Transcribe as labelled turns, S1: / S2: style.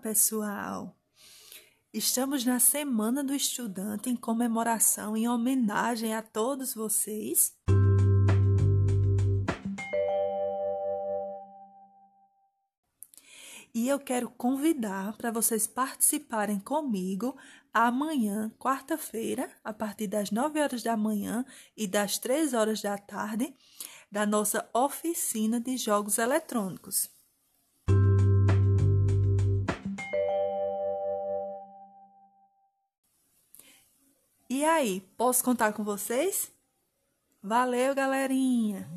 S1: pessoal! Estamos na Semana do Estudante em comemoração, em homenagem a todos vocês. E eu quero convidar para vocês participarem comigo amanhã, quarta-feira, a partir das 9 horas da manhã e das 3 horas da tarde, da nossa oficina de jogos eletrônicos. E aí, posso contar com vocês? Valeu, galerinha!